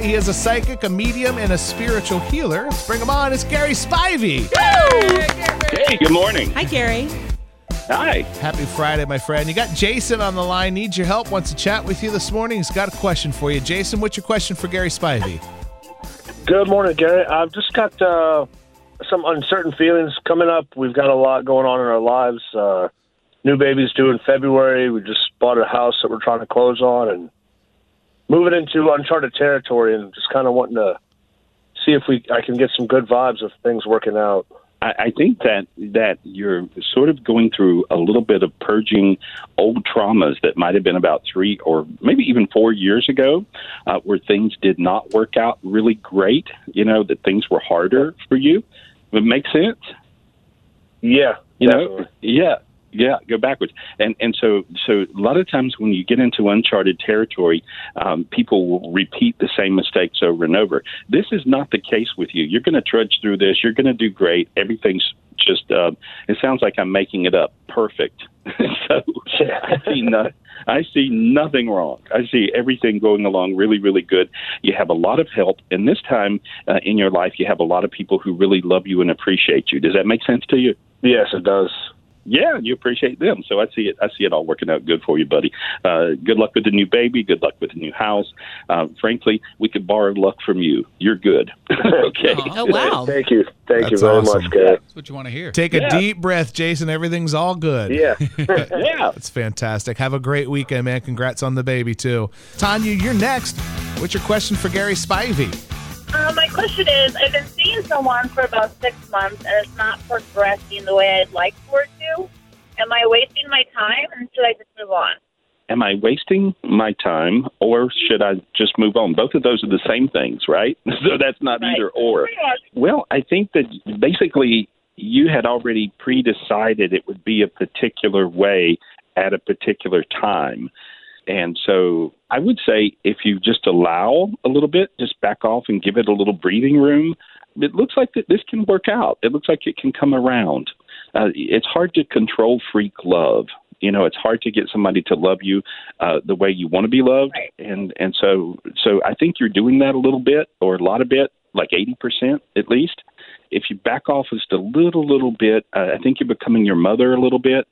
He is a psychic, a medium, and a spiritual healer. Let's bring him on. It's Gary Spivey. Hey, good morning. Hi, Gary. Hi. Happy Friday, my friend. You got Jason on the line. Needs your help. Wants to chat with you this morning. He's got a question for you. Jason, what's your question for Gary Spivey? Good morning, Gary. I've just got uh, some uncertain feelings coming up. We've got a lot going on in our lives. Uh, new baby's due in February. We just bought a house that we're trying to close on and moving into uncharted territory and just kind of wanting to see if we I can get some good vibes of things working out. I, I think that that you're sort of going through a little bit of purging old traumas that might have been about three or maybe even four years ago, uh, where things did not work out really great. You know that things were harder for you. It makes sense. Yeah, You definitely. know, yeah, yeah, go backwards. And and so so a lot of times when you get into uncharted territory, um, people will repeat the same mistakes over and over. This is not the case with you. You're going to trudge through this. You're going to do great. Everything's just. Uh, it sounds like I'm making it up. Perfect. so I see no, I see nothing wrong. I see everything going along really, really good. You have a lot of help, and this time uh, in your life, you have a lot of people who really love you and appreciate you. Does that make sense to you? Yes, it does. Yeah, you appreciate them. So I see it. I see it all working out good for you, buddy. Uh, good luck with the new baby. Good luck with the new house. Uh, frankly, we could borrow luck from you. You're good. okay. Oh, wow. Thank you. Thank you very awesome. much, Gary. That's what you want to hear. Take a deep breath, Jason. Everything's all good. Yeah. yeah. That's fantastic. Have a great weekend, man. Congrats on the baby, too. Tanya, you're next. What's your question for Gary Spivey? Uh, my question is, I've been seeing someone for about six months, and it's not progressing the way I'd like for it to. Am I wasting my time, and should I just move on? Am I wasting my time, or should I just move on? Both of those are the same things, right? so that's not Right. either or. Well, I think that basically you had already pre-decided it would be a particular way at a particular time. And so I would say if you just allow a little bit, just back off and give it a little breathing room, it looks like that this can work out. It looks like it can come around. Uh, it's hard to control freak love. You know, it's hard to get somebody to love you uh, the way you want to be loved, Right. and and so so I think you're doing that a little bit or a lot of bit, like eighty percent at least. If you back off just a little little bit, uh, I think you're becoming your mother a little bit.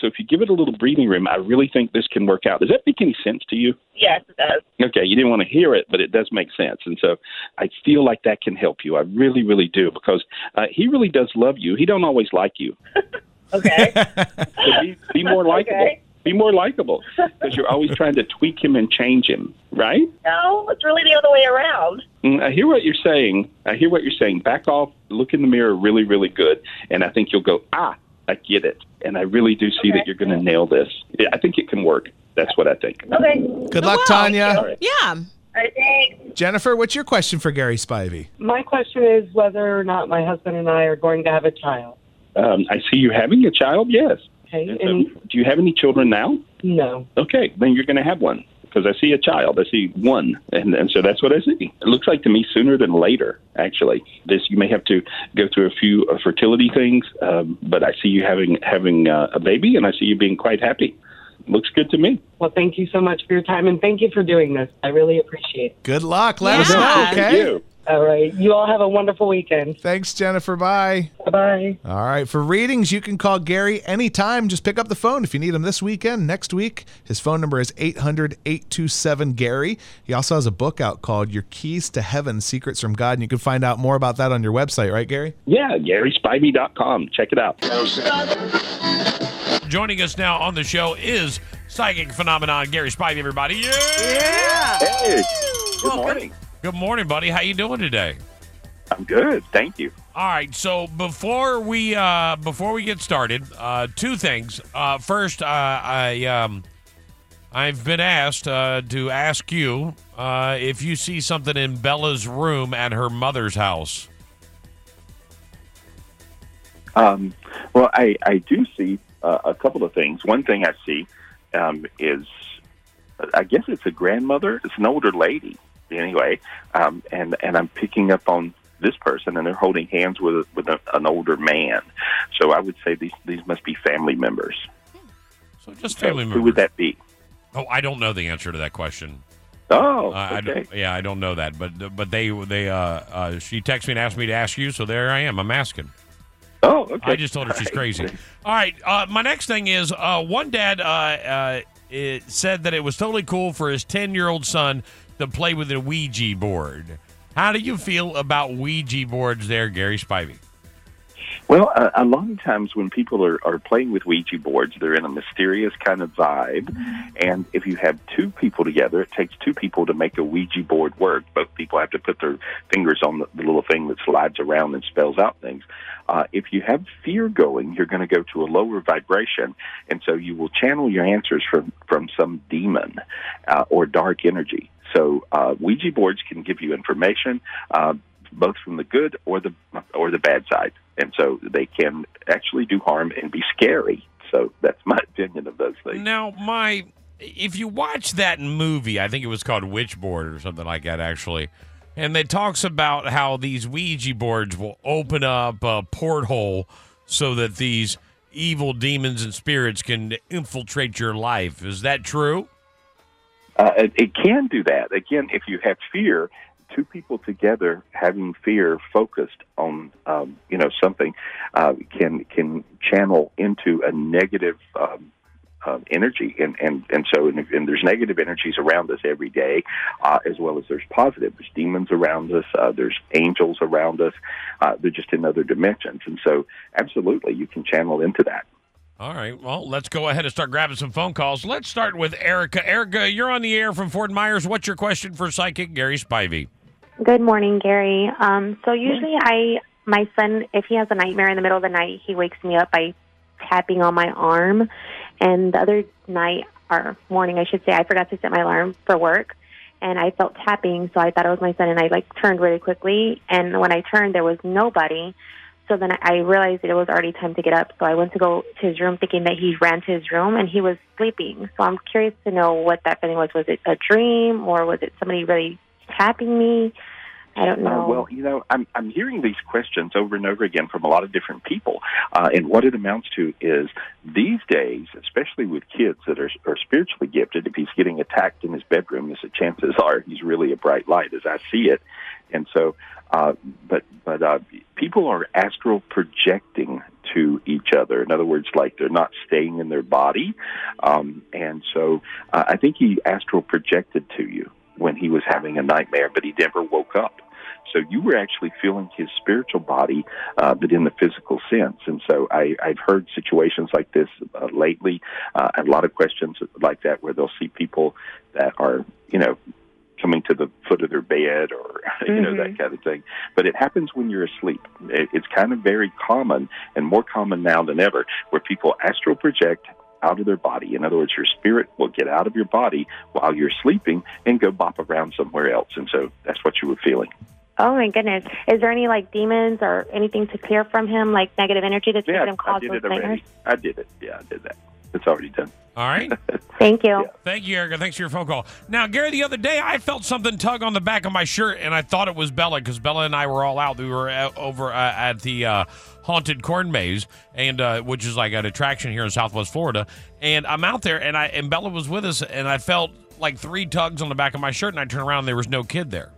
So if you give it a little breathing room, I really think this can work out. Does that make any sense to you? Yes, it does. Okay, you didn't want to hear it, but it does make sense. And so I feel like that can help you. I really, really do because uh, he really does love you. He don't always like you. Okay. So be, be more likable. Okay. Be more likable because you're always trying to tweak him and change him, right? no, it's really the other way around. Mm, I hear what you're saying. I hear what you're saying. Back off, look in the mirror really, really good, and I think you'll go, ah, I get it. And I really do see Okay. that you're going to nail this. Yeah, I think it can work. That's what I think. Okay. Good luck, wow. Tanya. All right. Yeah. All right, thanks. Jennifer, what's your question for Gary Spivey? My question is whether or not my husband and I are going to have a child. Um, I see you having a child, yes. Okay, And so, and do you have any children now? no, Okay, then you're going to have one because I see a child. I see one, and and so that's what I see. It looks like to me sooner than later. Actually, this you may have to go through a few uh, fertility things, um, but I see you having having uh, a baby, and I see you being quite happy. Looks good to me. well, thank you so much for your time and thank you for doing this. I really appreciate it. Good luck. Let us Yeah. know, Thank okay? You. All right, you all have a wonderful weekend. Thanks, Jennifer. Bye. Bye bye. All right. For readings, you can call Gary anytime. Just pick up the phone if you need him this weekend, next week. His phone number is 800 827 Gary. He also has a book out called Your Keys to Heaven Secrets from God. And you can find out more about that on your website, right, Gary? Yeah, GarySpivey.com. Check it out. Joining us now on the show is psychic phenomenon Gary Spivey. Everybody, yeah! Hey, good morning. Good morning, buddy. How you doing today? I'm good. Thank you. All right. So before we uh, before we get started, uh, two things. Uh, first, uh, I um, I've been asked uh, to ask you uh, if you see something in Bella's room at her mother's house. Um, well, I, I do see uh, a couple of things. One thing I see um, is, I guess it's a grandmother. It's an older lady, anyway, um, and and I'm picking up on this person, and they're holding hands with with a, an older man. So I would say these these must be family members. So just family members. Who would that be? Oh, I don't know the answer to that question. Oh, Uh, okay. yeah, I don't know that, but but they they uh, uh, she texted me and asked me to ask you, so there I am. I'm asking. Oh, okay. I just told her she's crazy. All right. Uh, my next thing is uh, one dad uh, uh, it said that it was totally cool for his 10 year old son to play with a Ouija board. How do you feel about Ouija boards there, Gary Spivey? Well, uh, a lot of times when people are, are playing with Ouija boards, they're in a mysterious kind of vibe. And if you have two people together, it takes two people to make a Ouija board work. Both people have to put their fingers on the, the little thing that slides around and spells out things. Uh, if you have fear going, you're going to go to a lower vibration. And so you will channel your answers from, from some demon uh, or dark energy. So uh, Ouija boards can give you information, uh, both from the good or the or the bad side, and so they can actually do harm and be scary. So that's my opinion of those things. Now, my if you watch that movie, I think it was called Witchboard or something like that, actually, and it talks about how these Ouija boards will open up a porthole so that these evil demons and spirits can infiltrate your life. Is that true? Uh, it, it can do that. Again, if you have fear, two people together having fear focused on um, you know something uh, can can channel into a negative. Um, um, energy and and and so and, and there's negative energies around us every day, uh, as well as there's positive. There's demons around us. Uh, there's angels around us. Uh, they're just in other dimensions, and so absolutely you can channel into that. All right. Well, let's go ahead and start grabbing some phone calls. Let's start with Erica. Erica, you're on the air from Fort Myers. What's your question for psychic Gary Spivey? Good morning, Gary. Um, so usually I, my son, if he has a nightmare in the middle of the night, he wakes me up by tapping on my arm. And the other night or morning, I should say, I forgot to set my alarm for work, and I felt tapping, so I thought it was my son, and I like turned really quickly. And when I turned, there was nobody. So then I realized that it was already time to get up. So I went to go to his room, thinking that he ran to his room, and he was sleeping. So I'm curious to know what that feeling was. Was it a dream, or was it somebody really tapping me? I don't know. Uh, well, you know, I'm I'm hearing these questions over and over again from a lot of different people, uh, and what it amounts to is these days, especially with kids that are are spiritually gifted, if he's getting attacked in his bedroom, as the chances are he's really a bright light, as I see it, and so, uh, but but uh, people are astral projecting to each other. In other words, like they're not staying in their body, um, and so uh, I think he astral projected to you when he was having a nightmare, but he never woke up. So you were actually feeling his spiritual body, uh, but in the physical sense. And so I, I've heard situations like this uh, lately, uh, and a lot of questions like that where they'll see people that are, you know, coming to the foot of their bed or you know that kind of thing. But it happens when you're asleep. It, it's kind of very common and more common now than ever, where people astral project out of their body. In other words, your spirit will get out of your body while you're sleeping and go bop around somewhere else. And so that's what you were feeling. Oh my goodness! Is there any like demons or anything to clear from him, like negative energy that's Yeah, making him I cause did those it nightmares? I did it. Yeah, I did that. It's already done. All right. Thank you. Thank you, Erica. Thanks for your phone call. Now, Gary, the other day I felt something tug on the back of my shirt, and I thought it was Bella because Bella and I were all out. We were uh, over uh, at the uh, haunted corn maze, and uh, which is like an attraction here in Southwest Florida. And I'm out there, and I and Bella was with us, and I felt like three tugs on the back of my shirt, and I turned around, and there was no kid there.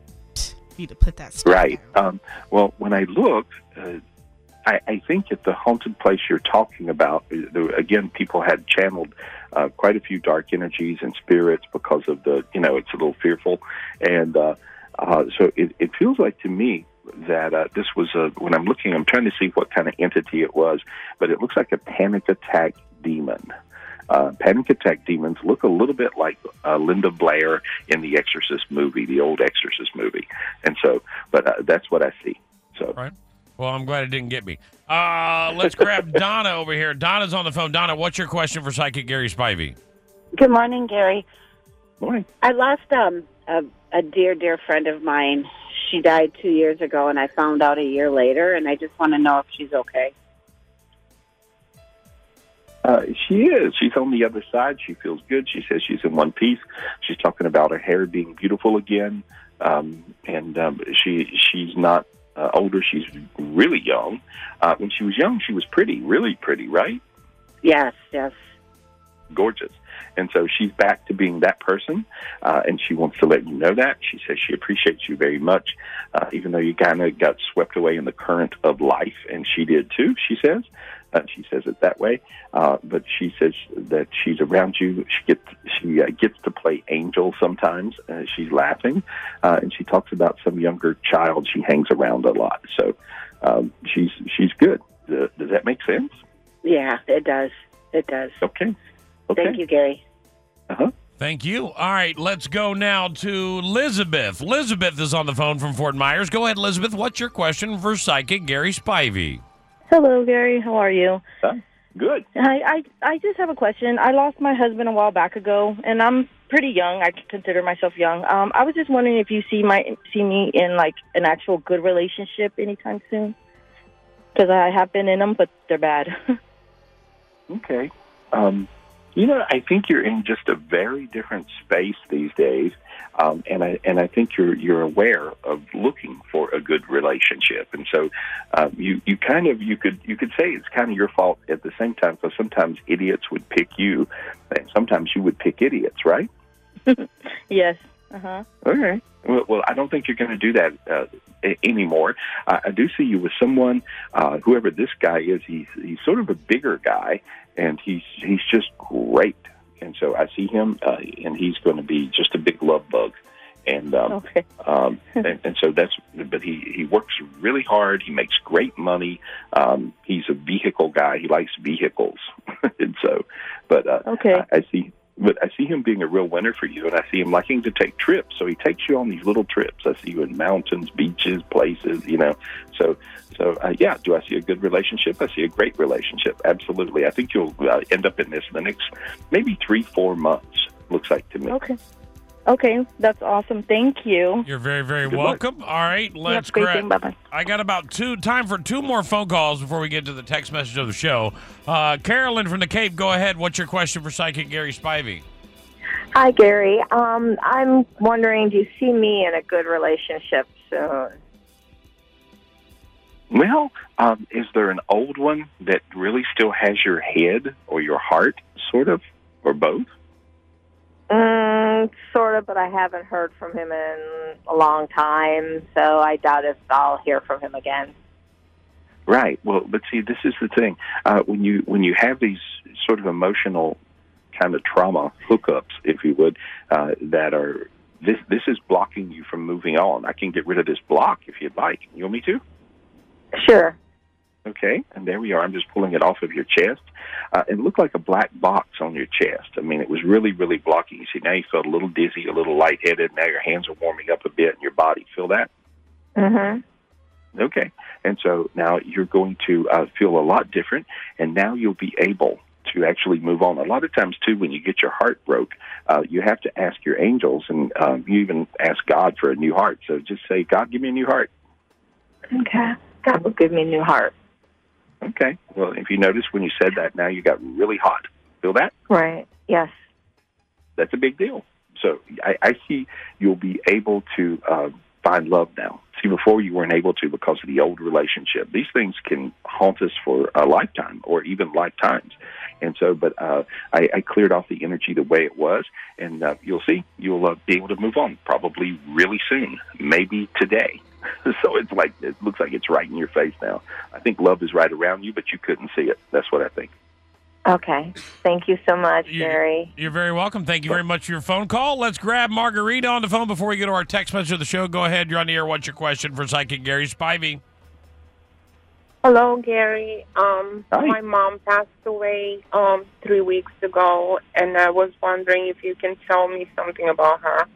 Need to put that stuff Right. Um, well, when I looked, uh, I, I think at the haunted place you're talking about, uh, again, people had channeled uh, quite a few dark energies and spirits because of the, you know, it's a little fearful. And uh, uh, so it, it feels like to me that uh, this was a, when I'm looking, I'm trying to see what kind of entity it was, but it looks like a panic attack demon. Uh, panic attack demons look a little bit like uh, Linda Blair in the Exorcist movie, the old Exorcist movie, and so, but uh, that's what I see. So Right. Well, I'm glad it didn't get me. Uh, let's grab Donna over here. Donna's on the phone. Donna, what's your question for Psychic Gary Spivey? Good morning, Gary. Morning. I lost um, a, a dear, dear friend of mine. She died two years ago, and I found out a year later, and I just want to know if she's okay. Uh, she is. She's on the other side. She feels good. She says she's in one piece. She's talking about her hair being beautiful again, um, and um, she she's not uh, older. She's really young. Uh, when she was young, she was pretty, really pretty, right? Yes, yes. Gorgeous. And so she's back to being that person, uh, and she wants to let you know that. She says she appreciates you very much, uh, even though you kind of got swept away in the current of life, and she did too, she says. Uh, she says it that way, uh, but she says that she's around you. She gets she uh, gets to play angel sometimes. Uh, she's laughing, uh, and she talks about some younger child she hangs around a lot. So um, she's she's good. Uh, does that make sense? Yeah, it does. It does. Okay. Okay. Thank you, Gary. Uh-huh. Thank you. All right, let's go now to Elizabeth. Elizabeth is on the phone from Fort Myers. Go ahead, Elizabeth. What's your question for Psychic Gary Spivey? Hello, Gary. How are you? Huh? Good. I, I I just have a question. I lost my husband a while back ago, and I'm pretty young. I consider myself young. Um, I was just wondering if you see my see me in like an actual good relationship anytime soon, because I have been in them, but they're bad. Okay. Um, you know, I think you're in just a very different space these days, um, and I and I think you're you're aware of looking for a good relationship, and so um, you you kind of you could you could say it's kind of your fault at the same time. So sometimes idiots would pick you, and sometimes you would pick idiots, right? yes. Uh huh. Okay. Well, well, I don't think you're going to do that uh, anymore. Uh, I do see you with someone, uh, whoever this guy is. He's he's sort of a bigger guy, and he's he's just great. And so I see him, uh, and he's going to be just a big love bug. And um, Okay. um, and, and so that's. But he he works really hard. He makes great money. Um, he's a vehicle guy. He likes vehicles, and so. But uh, Okay. I, I see. But I see him being a real winner for you, and I see him liking to take trips. So he takes you on these little trips. I see you in mountains, beaches, places. You know, so so uh, yeah. Do I see a good relationship? I see a great relationship. Absolutely. I think you'll uh, end up in this in the next maybe three, four months. Looks like to me. Okay. Okay, that's awesome. Thank you. You're very, very Good luck. welcome. All right, let's Yep, great grab. Bye-bye. I got about two time for two more phone calls before we get to the text message of the show. Uh, Carolyn from the Cape, go ahead. What's your question for Psychic Gary Spivey? Hi, Gary. Um, I'm wondering, do you see me in a good relationship soon? Well, um, is there an old one that really still has your head or your heart, sort of, or both? Mm, sort of, but I haven't heard from him in a long time, so I doubt if I'll hear from him again. Right. Well, but see, this is the thing. Uh, when you when you have these sort of emotional kind of trauma hookups, if you would, uh, that are this this is blocking you from moving on. I can get rid of this block if you'd like. You want me to? Sure. Okay, and there we are. I'm just pulling it off of your chest. Uh, it looked like a black box on your chest. I mean, it was really, really blocking. You see, now you felt a little dizzy, a little lightheaded. Now your hands are warming up a bit in your body. Feel that? Mm-hmm. Okay. And so now you're going to uh, feel a lot different, and now you'll be able to actually move on. A lot of times, too, when you get your heart broke, uh, you have to ask your angels, and um, you even ask God for a new heart. So just say, God, give me a new heart. Okay. God will give me a new heart. Okay. Well, if you notice when you said that, now you got really hot. Feel that? Right. Yes. That's a big deal. So I, I see you'll be able to uh, find love now. See, before you weren't able to because of the old relationship. These things can haunt us for a lifetime or even lifetimes. And so, but uh, I, I cleared off the energy the way it was, and uh, you'll see you'll uh, be able to move on probably really soon, maybe today. so it's like it looks like it's right in your face now. I think love is right around you, but you couldn't see it. That's what I think. Okay. Thank you so much, You- Gary. You're very welcome. Thank you very much for your phone call. Let's grab Margarita on the phone before we go to our text message of the show. Go ahead. You're on the air. What's your question for Psychic Gary Spivey? Hello, Gary. Um, Hi. my mom passed away um three weeks ago, and I was wondering if you can tell me something about her.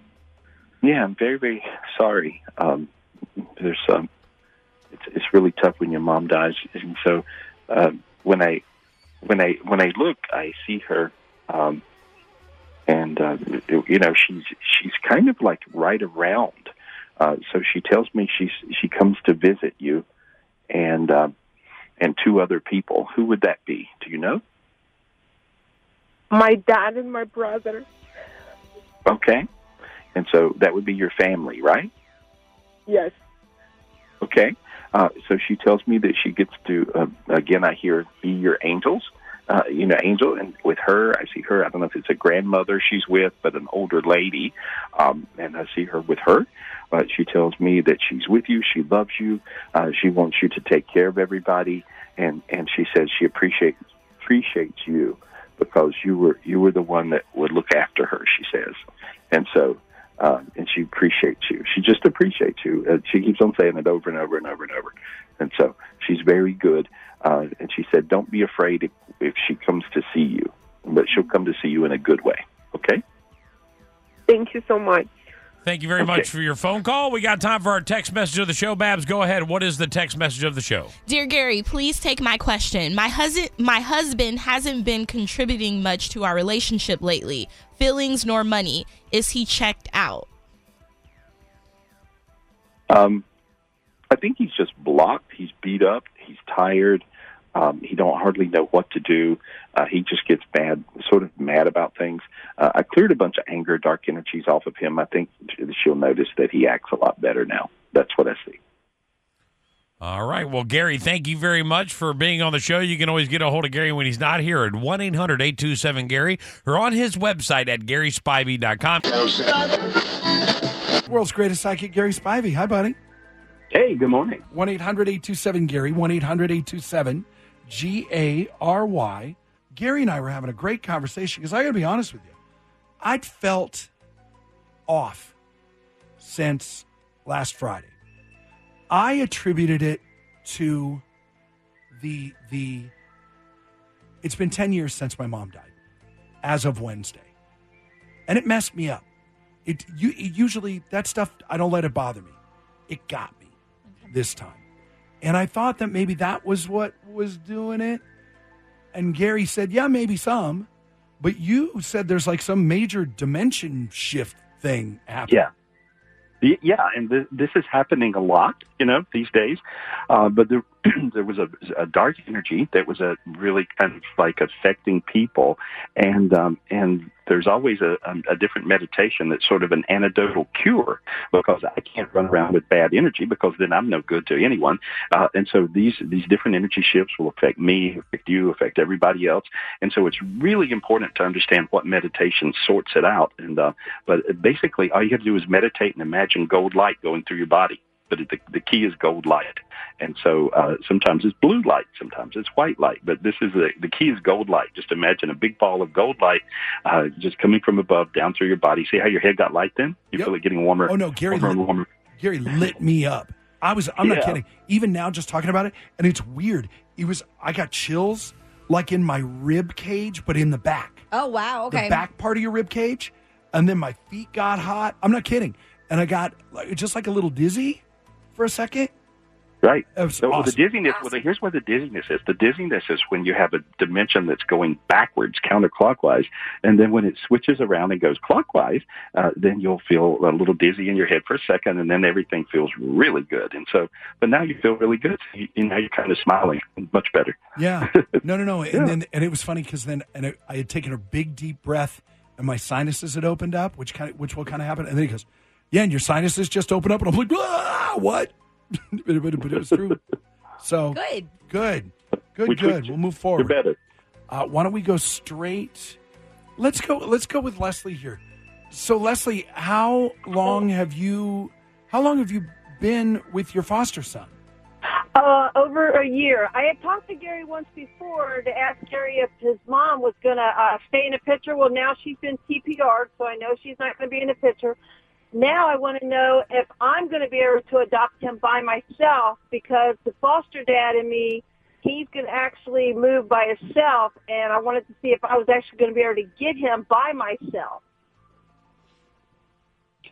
Yeah, I'm very, very sorry. Um, there's um, it's it's really tough when your mom dies. And so uh, when I when I when I look, I see her, um, and uh, you know she's she's kind of like right around. Uh, so she tells me she's she comes to visit you, and uh, and two other people. Who would that be? Do you know? My dad and my brother. Okay, and so that would be your family, right? Yes. Okay. Uh, so she tells me that she gets to uh, again. I hear be your angels. Uh, you know, angel, and with her, I see her. I don't know if it's a grandmother she's with, but an older lady, um, and I see her with her. But she tells me that she's with you. She loves you. Uh, she wants you to take care of everybody, and and she says she appreciates appreciates you because you were you were the one that would look after her. She says, and so uh, and she appreciates you. She just appreciates you. Uh, she keeps on saying it over and over and over and over. And so she's very good. Uh, and she said, "Don't be afraid if, if she comes to see you, but she'll come to see you in a good way." Okay. Thank you so much. Thank you very Okay. much for your phone call. We got time for our text message of the show. Babs, go ahead. What is the text message of the show? Dear Gary, please take my question. My husband my husband hasn't been contributing much to our relationship lately. Feelings nor money. Is he checked out? Um, I think he's just blocked. He's beat up. He's tired. Um, he don't hardly know what to do. Uh, he just gets mad, sort of mad about things. Uh, I cleared a bunch of anger, dark energies off of him. I think she'll notice that he acts a lot better now. That's what I see. All right. Well, Gary, thank you very much for being on the show. You can always get a hold of Gary when he's not here at 1 800 827 Gary or on his website at GarySpivey.com. World's greatest psychic, Gary Spivey. Hi, buddy. Hey, good morning. 1 800 827 Gary, 1 800 827 G A R Y. Gary and I were having a great conversation because I got to be honest with you. I'd felt off since last Friday. I attributed it to the the it's been 10 years since my mom died as of Wednesday. And it messed me up. It, you, it usually that stuff I don't let it bother me. It got me this time. And I thought that maybe that was what was doing it. And Gary said, "Yeah, maybe some." But you said there's like some major dimension shift thing happening. Yeah. Yeah, and th- this is happening a lot, you know, these days. Uh, but there, there was a, a dark energy that was a really kind of like affecting people, and um, and there's always a, a, a different meditation that's sort of an antidotal cure because I can't run around with bad energy because then I'm no good to anyone. Uh, and so these these different energy shifts will affect me, affect you, affect everybody else. And so it's really important to understand what meditation sorts it out. And uh, but basically, all you have to do is meditate and imagine gold light going through your body. But the, the key is gold light. And so uh, sometimes it's blue light, sometimes it's white light. But this is the, the key is gold light. Just imagine a big ball of gold light uh, just coming from above down through your body. See how your head got light then? You feel it getting warmer. Oh no, Gary warmer lit, warmer. Gary lit me up. I was I'm not kidding. Even now just talking about it and it's weird. It was I got chills like in my rib cage but in the back. Oh wow. Okay. The back part of your rib cage and then my feet got hot. I'm not kidding. And I got just like a little dizzy for a second. Right. So awesome. the dizziness. Well, here's where the dizziness is. The dizziness is when you have a dimension that's going backwards, counterclockwise, and then when it switches around and goes clockwise, uh, then you'll feel a little dizzy in your head for a second, and then everything feels really good. And so, but now you feel really good. You, you now you're kind of smiling, much better. Yeah. No, no, no. And Yeah. then and it was funny because then and I, I had taken a big deep breath and my sinuses had opened up, which kind of which will kind of happen. And then he goes, "Yeah, and your sinuses just open up," and I'm like, ah, "What?" but, but, but it was true. So Good. good, good, We good. tweaked We'll move forward. You're better. Uh, why don't we go straight? Let's go. Let's go with Leslie here. So Leslie, how long have you? How long have you been with your foster son? Uh, over a year. I had talked to Gary once before to ask Gary if his mom was going to uh, stay in a picture. Well, now she's been TPR'd, so I know she's not going to be in a picture. Now I want to know if I'm going to be able to adopt him by myself because the foster dad and me, he's going to actually move by himself, and I wanted to see if I was actually going to be able to get him by myself.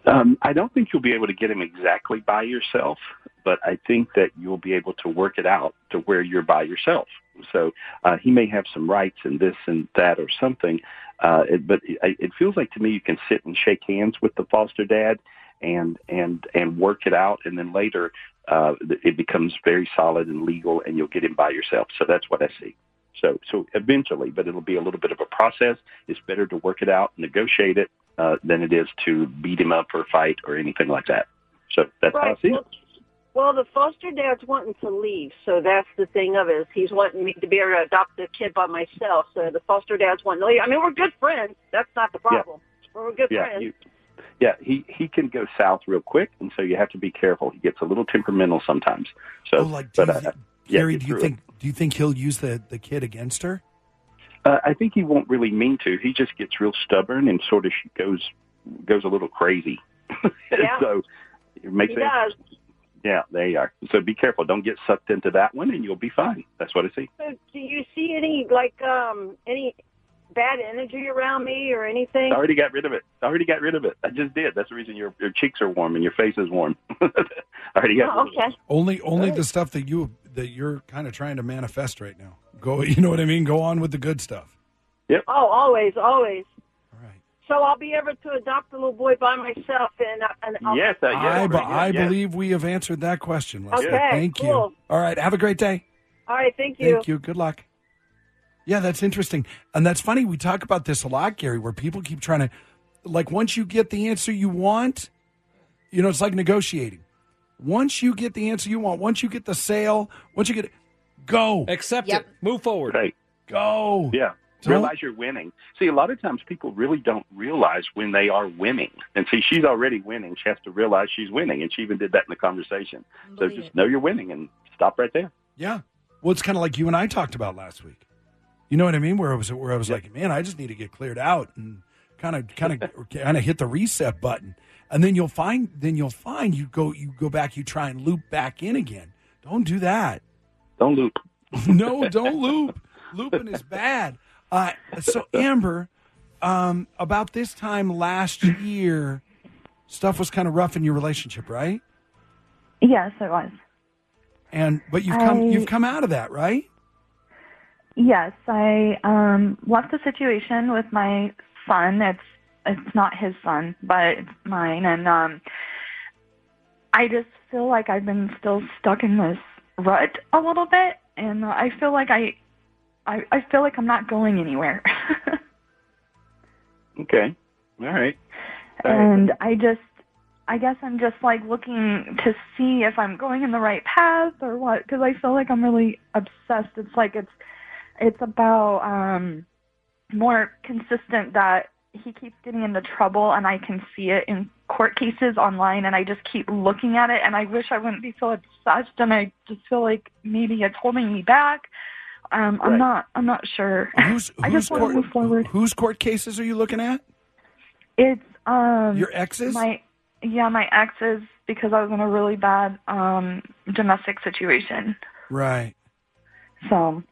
Um, I don't think you'll be able to get him exactly by yourself, but I think that you'll be able to work it out to where you're by yourself. So uh, he may have some rights in this and that or something, uh, it, but it, it feels like to me you can sit and shake hands with the foster dad and and and work it out, and then later uh, it becomes very solid and legal, and you'll get him by yourself. So that's what I see. So, so eventually, but it'll be a little bit of a process. It's better to work it out, negotiate it, uh, than it is to beat him up or fight or anything like that. So that's how I Right. see it. Well, the foster dad's wanting to leave, so that's the thing of it. Is he's wanting me to be able to adopt the kid by myself. So the foster dad's wanting to leave. I mean, we're good friends. That's not the problem. We're good Yeah, friends. you, yeah, he he can go south real quick, and so you have to be careful. He gets a little temperamental sometimes. So, Oh, like, do but you uh, thi- yeah, Gary, get do you through it. think do you think he'll use the the kid against her? Uh, I think he won't really mean to. He just gets real stubborn and sort of goes goes a little crazy. Yeah. so it makes he sense. does. Yeah, there you are. So be careful. Don't get sucked into that one, and you'll be fine. That's what I see. So do you see any like um any bad energy around me or anything? I already got rid of it. I already got rid of it. I just did. That's the reason your your cheeks are warm and your face is warm. I already got Oh, rid of it. okay. Only only the stuff that you that you're kind of trying to manifest right now. Go, you know what I mean? Go on with the good stuff. Yep. Oh, always, always. All right. So I'll be able to adopt the little boy by myself, and, uh, and I'll, Yes, uh, I, yes, be- right, I yes, yes. believe we have answered that question. Leslie. Okay, Thank you. All right. Have a great day. All right, thank you. Thank you. Good luck. Yeah, that's interesting. And that's funny. We talk about this a lot, Gary, where people keep trying to, like, once you get the answer you want, you know, it's like negotiating. Once you get the answer you want, once you get the sale, once you get it, go. Accept it. Move forward. Right. Go. Yeah. Don't- Realize you're winning. See, a lot of times people really don't realize when they are winning. And see, she's already winning. She has to realize she's winning. And she even did that in the conversation. So just know you're winning and stop right there. Yeah. Well, it's kind of like you and I talked about last week. You know what I mean? Where I was, where I was like, man, I just need to get cleared out and kind of, kind of, kind of hit the reset button, and then you'll find, then you'll find you go, you go back, you try and loop back in again. Don't do that. Don't loop. no, don't loop. Looping is bad. Uh, so Amber, um, about this time last year, stuff was kind of rough in your relationship, right? Yes, it was. And but you've come, I- you've come out of that, right? Yes, I um, left the situation with my son. It's it's not his son, but it's mine, and um, I just feel like I've been still stuck in this rut a little bit, and I feel like I, I, I feel like I'm not going anywhere, Okay. All right. and I just. I guess I'm just like looking to see if I'm going in the right path or what because I feel like I'm really obsessed. It's like it's it's about um more consistent that he keeps getting into trouble and I can see it in court cases online and I just keep looking at it and I wish I wouldn't be so obsessed and I just feel like maybe it's holding me back. Um I'm Right. not I'm not sure. Who's, I whose just want to court, move forward. Whose court cases are you looking at? It's um Your exes? My yeah, my exes because I was in a really bad um domestic situation. Right. So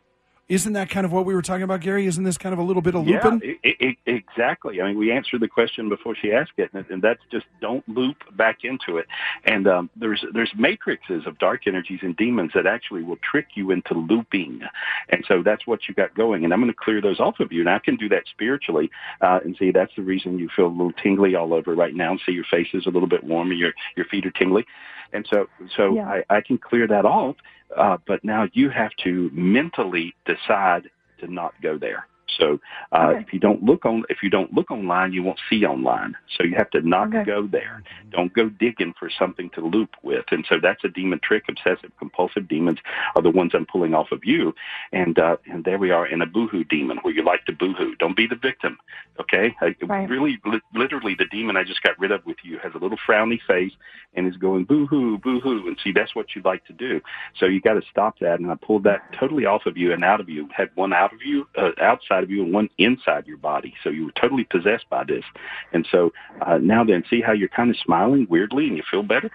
Isn't that kind of what we were talking about, Gary? Isn't this kind of a little bit of Yeah, looping? i i exactly. I mean, we answered the question before she asked it, and, and that's just don't loop back into it. And um, there's there's matrices of dark energies and demons that actually will trick you into looping, and so that's what you got going. And I'm going to clear those off of you, and I can do that spiritually. Uh, and see, that's the reason you feel a little tingly all over right now, and see your face is a little bit warm, and your your feet are tingly. And so, so Yeah. I, I can clear that off. Uh, but now you have to mentally decide to not go there. So uh, if you don't look on, if you don't look online, you won't see online. So you have to not go there. Don't go digging for something to loop with. And so that's a demon trick. Obsessive compulsive demons are the ones I'm pulling off of you. And uh, and there we are in a boohoo demon where you like to boohoo. Don't be the victim. Okay. I, Really, li- literally, the demon I just got rid of with you has a little frowny face and is going boohoo, boohoo. And see, that's what you'd like to do. So you got to stop that. And I pulled that totally off of you and out of you. Had one out of you, uh, outside of you, and one inside your body. So you were totally possessed by this. And so uh, now then, see how you're kind of smiling weirdly and you feel better.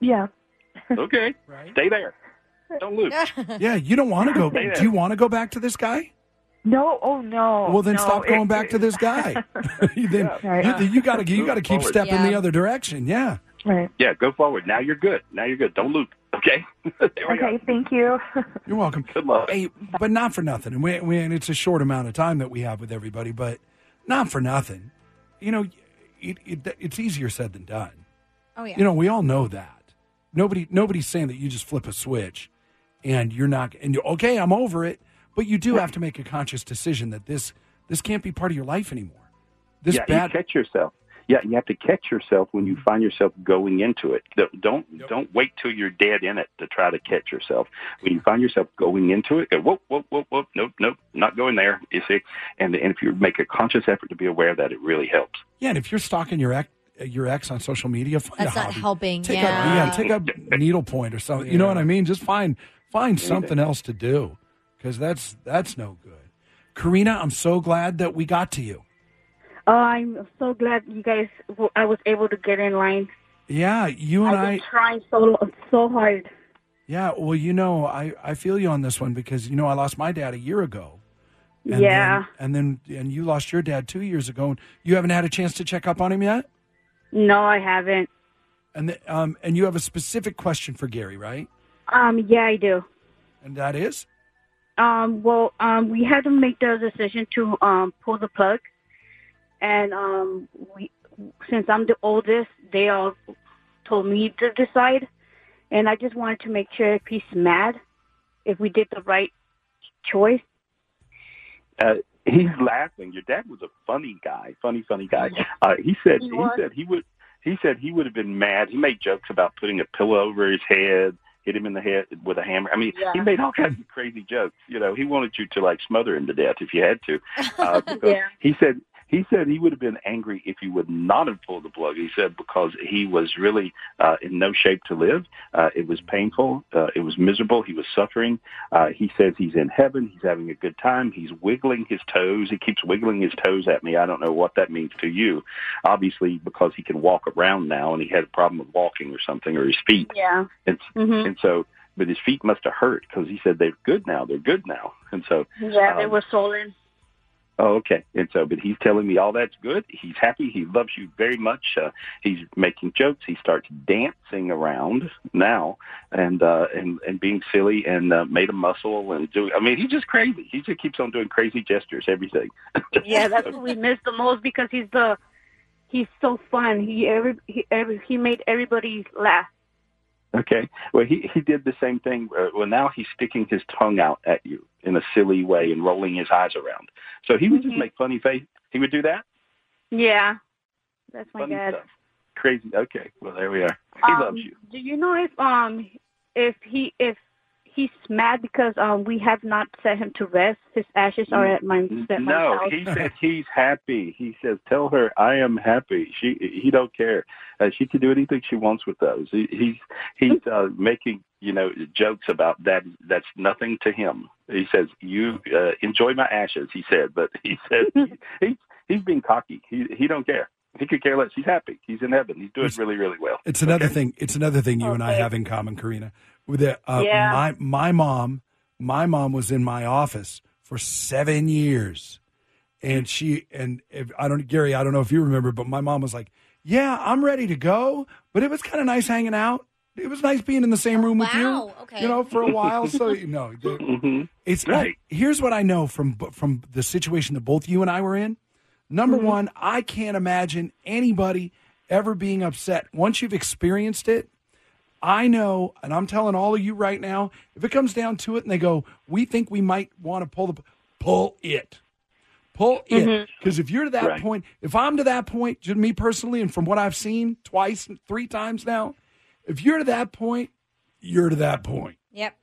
yeah. Okay, stay there. Don't lose. yeah, you don't want to go. Stay there. Do you want to go back to this guy? No, oh no. Well, then no, stop going it- back to this guy. then Right. you, you gotta you gotta keep Forward. stepping the other direction. Yeah. Right. Yeah, go forward. Now you're good. Now you're good. Don't loop. Okay. there we go. Okay, thank you. You're welcome. Good luck. Hey, but not for nothing. And, we, we, and it's a short amount of time that we have with everybody, but not for nothing. You know, it, it, it's easier said than done. Oh yeah. You know, we all know that. Nobody, nobody's saying that you just flip a switch and you're not. And you okay, I'm over it. But you do have to make a conscious decision that this this can't be part of your life anymore. This yeah, bad. you catch yourself. Yeah, you have to catch yourself when you mm-hmm. find yourself going into it. Don't don't, don't wait till you're dead in it to try to catch yourself. When you find yourself going into it, go whoop whoop whoop whoop. Nope nope, not going there. You see, and and if you make a conscious effort to be aware of that, it really helps. Yeah, and if you're stalking your ex, your ex on social media, find That's a not helping. Take yeah. a yeah, take a needlepoint or something. You know what I mean? Just find find something else to do because that's that's no good. Karina, I'm so glad that we got to you. Oh, I'm so glad you guys. I was able to get in line. Yeah, you and I've I. been trying so so hard. Yeah, well, you know, I I feel you on this one because you know I lost my dad a year ago. And Yeah. Then, and then and you lost your dad two years ago, and you haven't had a chance to check up on him yet. No, I haven't. And the, um and you have a specific question for Gary, right? Um, yeah, I do. And that is. Um, well, um, we had to make the decision to um pull the plug, and um, we since I'm the oldest, they all told me to decide, and I just wanted to make sure if he's mad, if we did the right choice. Uh, he's laughing. Your dad was a funny guy, funny, funny guy. Uh, he said He he, said he would. He said he would have been mad. He made jokes about putting a pillow over his head, hit him in the head with a hammer. I mean, he made all kinds of crazy jokes. You know, he wanted you to like smother him to death if you had to. Uh, because Yeah. He said he said he would have been angry if he would not have pulled the plug. He said because he was really uh, in no shape to live. Uh, it was painful. Uh, it was miserable. He was suffering. Uh, he says he's in heaven. He's having a good time. He's wiggling his toes. He keeps wiggling his toes at me. I don't know what that means to you. Obviously, because he can walk around now, and he had a problem with walking or something, or his feet. Yeah. And, Mhm. and so, but his feet must have hurt because he said they're good now. They're good now. And so, Yeah, they um, were swollen. Oh, okay. And so, but he's telling me all that's good. He's happy. He loves you very much. Uh, he's making jokes. He starts dancing around now, and uh, and and being silly, and uh, made a muscle, and doing. I mean, he's just crazy. He just keeps on doing crazy gestures. Everything. Yeah, that's what we miss the most because he's the he's so fun. He every he every he made everybody laugh. Okay. Well, he he did the same thing. Uh, well, now he's sticking his tongue out at you in a silly way and rolling his eyes around. So he would just make funny face. He would do that. Yeah, that's my Funny dad. stuff. Crazy. Okay. Well, there we are. He Um, loves you. Do you know if um if he if he's mad because um we have not set him to rest? His ashes are at my stepmom's No, house. he said he's happy. He says, "Tell her I am happy." She he don't care. Uh, she can do anything she wants with those. He, he's he's uh, making you know jokes about that. That's nothing to him. He says, "You uh, enjoy my ashes," he said, but he said he, he's he's being cocky. He he don't care. He could care less. He's happy. He's in heaven. He's doing really really well. It's another thing. It's another thing you and I have in common, Karina. With the, uh, Yeah. my my mom, my mom was in my office for seven years, and she and if, I don't Gary, I don't know if you remember, but my mom was like, "Yeah, I'm ready to go," but it was kind of nice hanging out. It was nice being in the same room with you, okay. you know, for a while. So you know, the- Mm-hmm. it's Here's what I know from from the situation that both you and I were in. Number one, I can't imagine anybody ever being upset once you've experienced it. I know, and I'm telling all of you right now, if it comes down to it, and they go, "We think we might want to pull the pull it." Pull it. Mhm. Because if you're to that Right. point, if I'm to that point, just me personally, and from what I've seen twice, three times now, if you're to that point, you're to that point. Yep.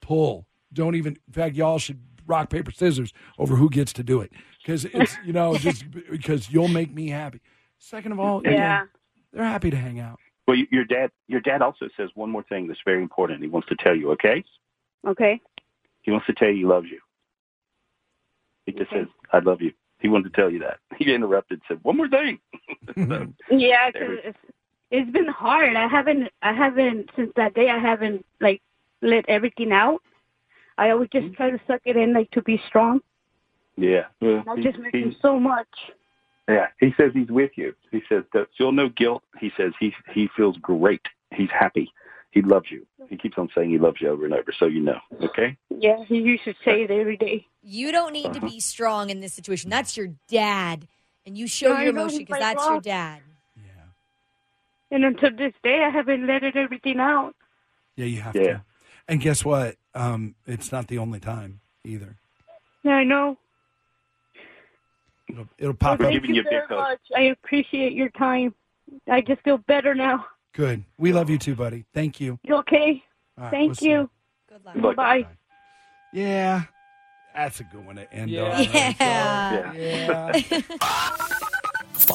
Pull. Don't even, in fact, y'all should rock, paper, scissors over who gets to do it. Because it's, you know, just because you'll make me happy. Second of all, you know, Yeah. they're happy to hang out. Well, your dad your dad also says one more thing that's very important. He wants to tell you. Okay. Okay. He wants to tell you he loves you. He just says, "I love you." He wanted to tell you that. He interrupted, said, "One more thing." So, Yeah, 'cause There we- it's it's been hard. I haven't I haven't since that day. I haven't like let everything out. I always Mm-hmm. just try to suck it in, like to be strong. Yeah. Well, That he- just makes he- me so much. Yeah, he says he's with you. He says that feel no guilt. He says he he feels great. He's happy. He loves you. He keeps on saying he loves you over and over, so you know. Okay. Yeah, he used to say it every day. You don't need to be strong in this situation. That's your dad. And you show I your emotion because my that's your dad. Yeah. And until this day, I haven't let it everything out. Yeah, you have Yeah. to. And guess what? Um, it's not the only time either. Yeah, I know. It'll, it'll pop Well, up. thank you very much. I appreciate your time. I just feel better now. Good. We love you too, buddy. Thank you. You okay? All right, Thank we'll you. Good luck. Bye. Yeah. That's a good one to end Yeah. on. Yeah. Yeah.